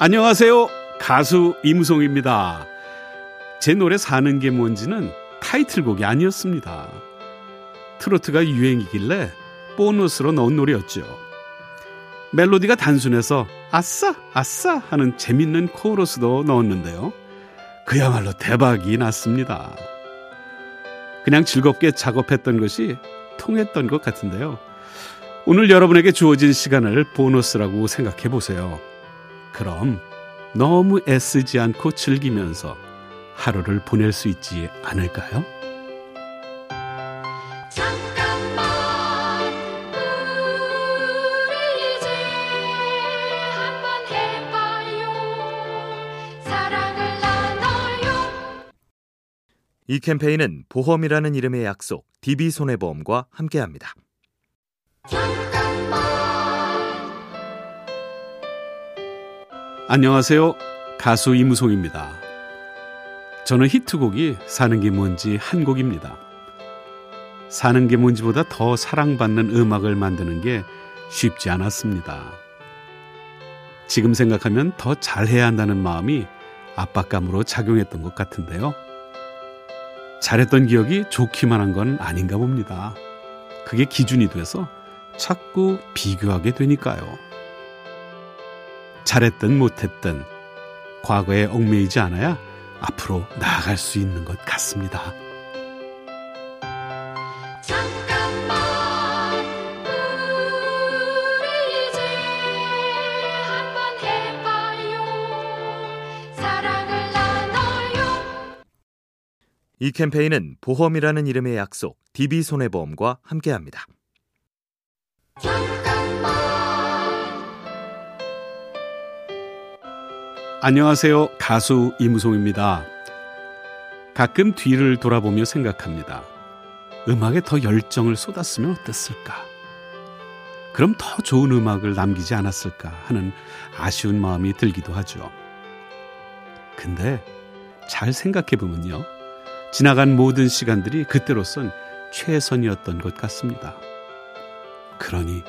안녕하세요. 가수 임송입니다. 제 노래 사는 게 뭔지는 타이틀곡이 아니었습니다. 트로트가 유행이길래 보너스로 넣은 노래였죠. 멜로디가 단순해서 아싸 아싸 하는 재밌는 코러스도 넣었는데요. 그야말로 대박이 났습니다. 그냥 즐겁게 작업했던 것이 통했던 것 같은데요. 오늘 여러분에게 주어진 시간을 보너스라고 생각해 보세요. 그럼 너무 애쓰지 않고 즐기면서 하루를 보낼 수 있지 않을까요? 잠깐만 우리 이제 한번 해봐요 사랑을 나눠요 이 캠페인은 보험이라는 이름의 약속 DB손해보험과 함께합니다. 잠깐 안녕하세요. 가수 이무송입니다. 저는 히트곡이 사는 게 뭔지 한 곡입니다. 사는 게 뭔지보다 더 사랑받는 음악을 만드는 게 쉽지 않았습니다. 지금 생각하면 더 잘해야 한다는 마음이 압박감으로 작용했던 것 같은데요. 잘했던 기억이 좋기만 한 건 아닌가 봅니다. 그게 기준이 돼서 자꾸 비교하게 되니까요. 잘했든 못했든 과거에 얽매이지 않아야 앞으로 나아갈 수 있는 것 같습니다. 잠깐만 우리 이제 한번 해봐요 사랑을 나눠요 이 캠페인은 보험이라는 이름의 약속 DB손해보험과 함께합니다. 안녕하세요. 가수 이무송입니다. 가끔 뒤를 돌아보며 생각합니다. 음악에 더 열정을 쏟았으면 어땠을까? 그럼 더 좋은 음악을 남기지 않았을까 하는 아쉬운 마음이 들기도 하죠. 근데 잘 생각해 보면요. 지나간 모든 시간들이 그때로선 최선이었던 것 같습니다. 그러니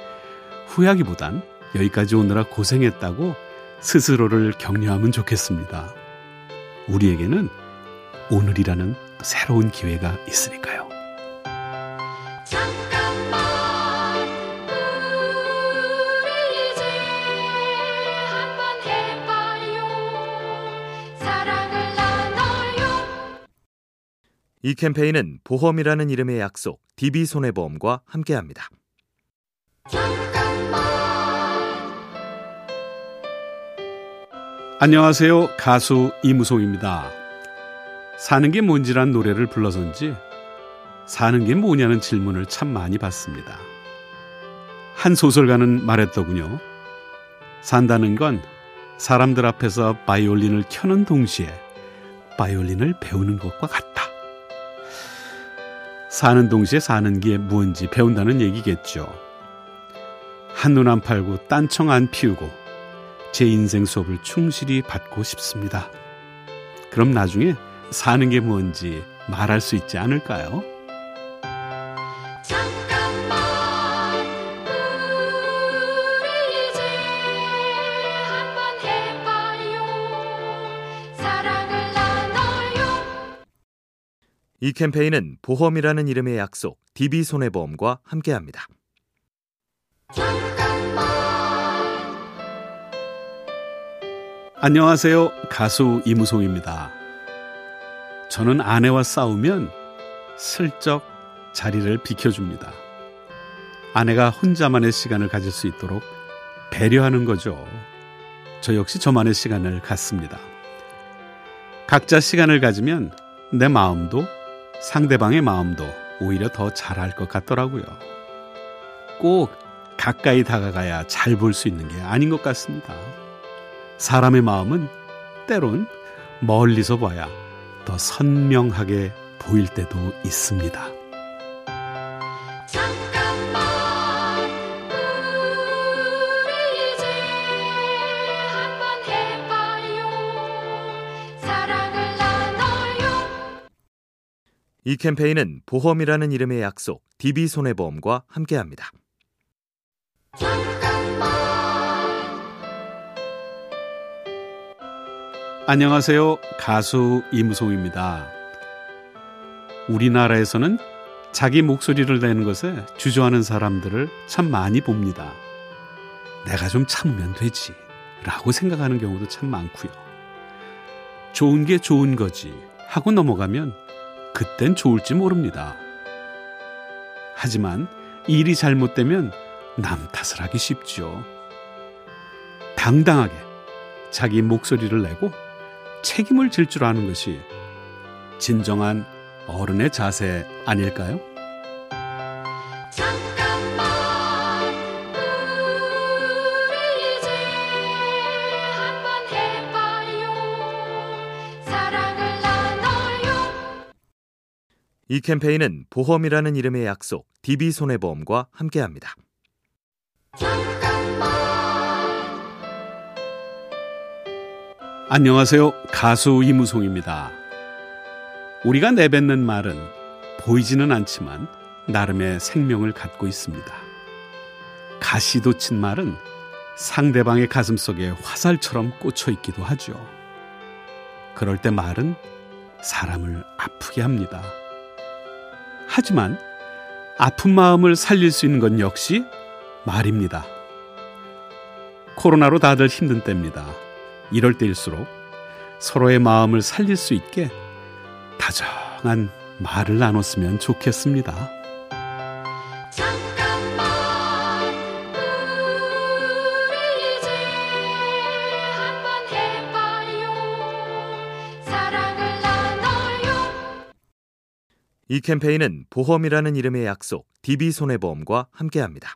후회하기보단 여기까지 오느라 고생했다고 스스로를 격려하면 좋겠습니다. 우리에게는 오늘이라는 새로운 기회가 있으니까요. 잠깐만 우리 이제 한번 해봐요 사랑을 나눠요 이 캠페인은 보험이라는 이름의 약속 DB손해보험과 함께합니다. 안녕하세요. 가수 이무송입니다. 사는 게 뭔지란 노래를 불러서인지 사는 게 뭐냐는 질문을 참 많이 받습니다. 한 소설가는 말했더군요. 산다는 건 사람들 앞에서 바이올린을 켜는 동시에 바이올린을 배우는 것과 같다. 사는 동시에 사는 게 뭔지 배운다는 얘기겠죠. 한눈 안 팔고 딴청 안 피우고 제 인생 수업을 충실히 받고 싶습니다. 그럼 나중에 사는 게 뭔지 말할 수 있지 않을까요? 잠깐만 우리 이제 한번 해봐요 사랑을 나눠요 이 캠페인은 보험이라는 이름의 약속 DB손해보험과 함께합니다. 안녕하세요. 가수 이무송입니다. 저는 아내와 싸우면 슬쩍 자리를 비켜줍니다. 아내가 혼자만의 시간을 가질 수 있도록 배려하는 거죠. 저 역시 저만의 시간을 갖습니다. 각자 시간을 가지면 내 마음도 상대방의 마음도 오히려 더 잘할 것 같더라고요. 꼭 가까이 다가가야 잘 볼 수 있는 게 아닌 것 같습니다. 사람의 마음은 때론 멀리서 봐야 더 선명하게 보일 때도 있습니다. 잠깐만 우리 이제 한번 해봐요 사랑을 나눠요 이 캠페인은 보험이라는 이름의 약속 DB손해보험과 함께합니다. 안녕하세요. 가수 이무송입니다. 우리나라에서는 자기 목소리를 내는 것에 주저하는 사람들을 참 많이 봅니다. 내가 좀 참으면 되지. 라고 생각하는 경우도 참 많고요. 좋은 게 좋은 거지. 하고 넘어가면 그땐 좋을지 모릅니다. 하지만 일이 잘못되면 남 탓을 하기 쉽죠. 당당하게 자기 목소리를 내고 책임을 질 줄 아는 것이 진정한 어른의 자세 아닐까요? 잠깐만 우리 이제 한번 해봐요 사랑을 나눠요 이 캠페인은 보험이라는 이름의 약속 DB손해보험과 함께합니다. 안녕하세요. 가수 이무송입니다. 우리가 내뱉는 말은 보이지는 않지만 나름의 생명을 갖고 있습니다. 가시 돋친 말은 상대방의 가슴 속에 화살처럼 꽂혀 있기도 하죠. 그럴 때 말은 사람을 아프게 합니다. 하지만 아픈 마음을 살릴 수 있는 건 역시 말입니다. 코로나로 다들 힘든 때입니다. 이럴 때일수록 서로의 마음을 살릴 수 있게 다정한 말을 나눴으면 좋겠습니다. 잠깐만 우리 이제 한번 해봐요 사랑을 나눠요 이 캠페인은 보험이라는 이름의 약속 DB손해보험과 함께합니다.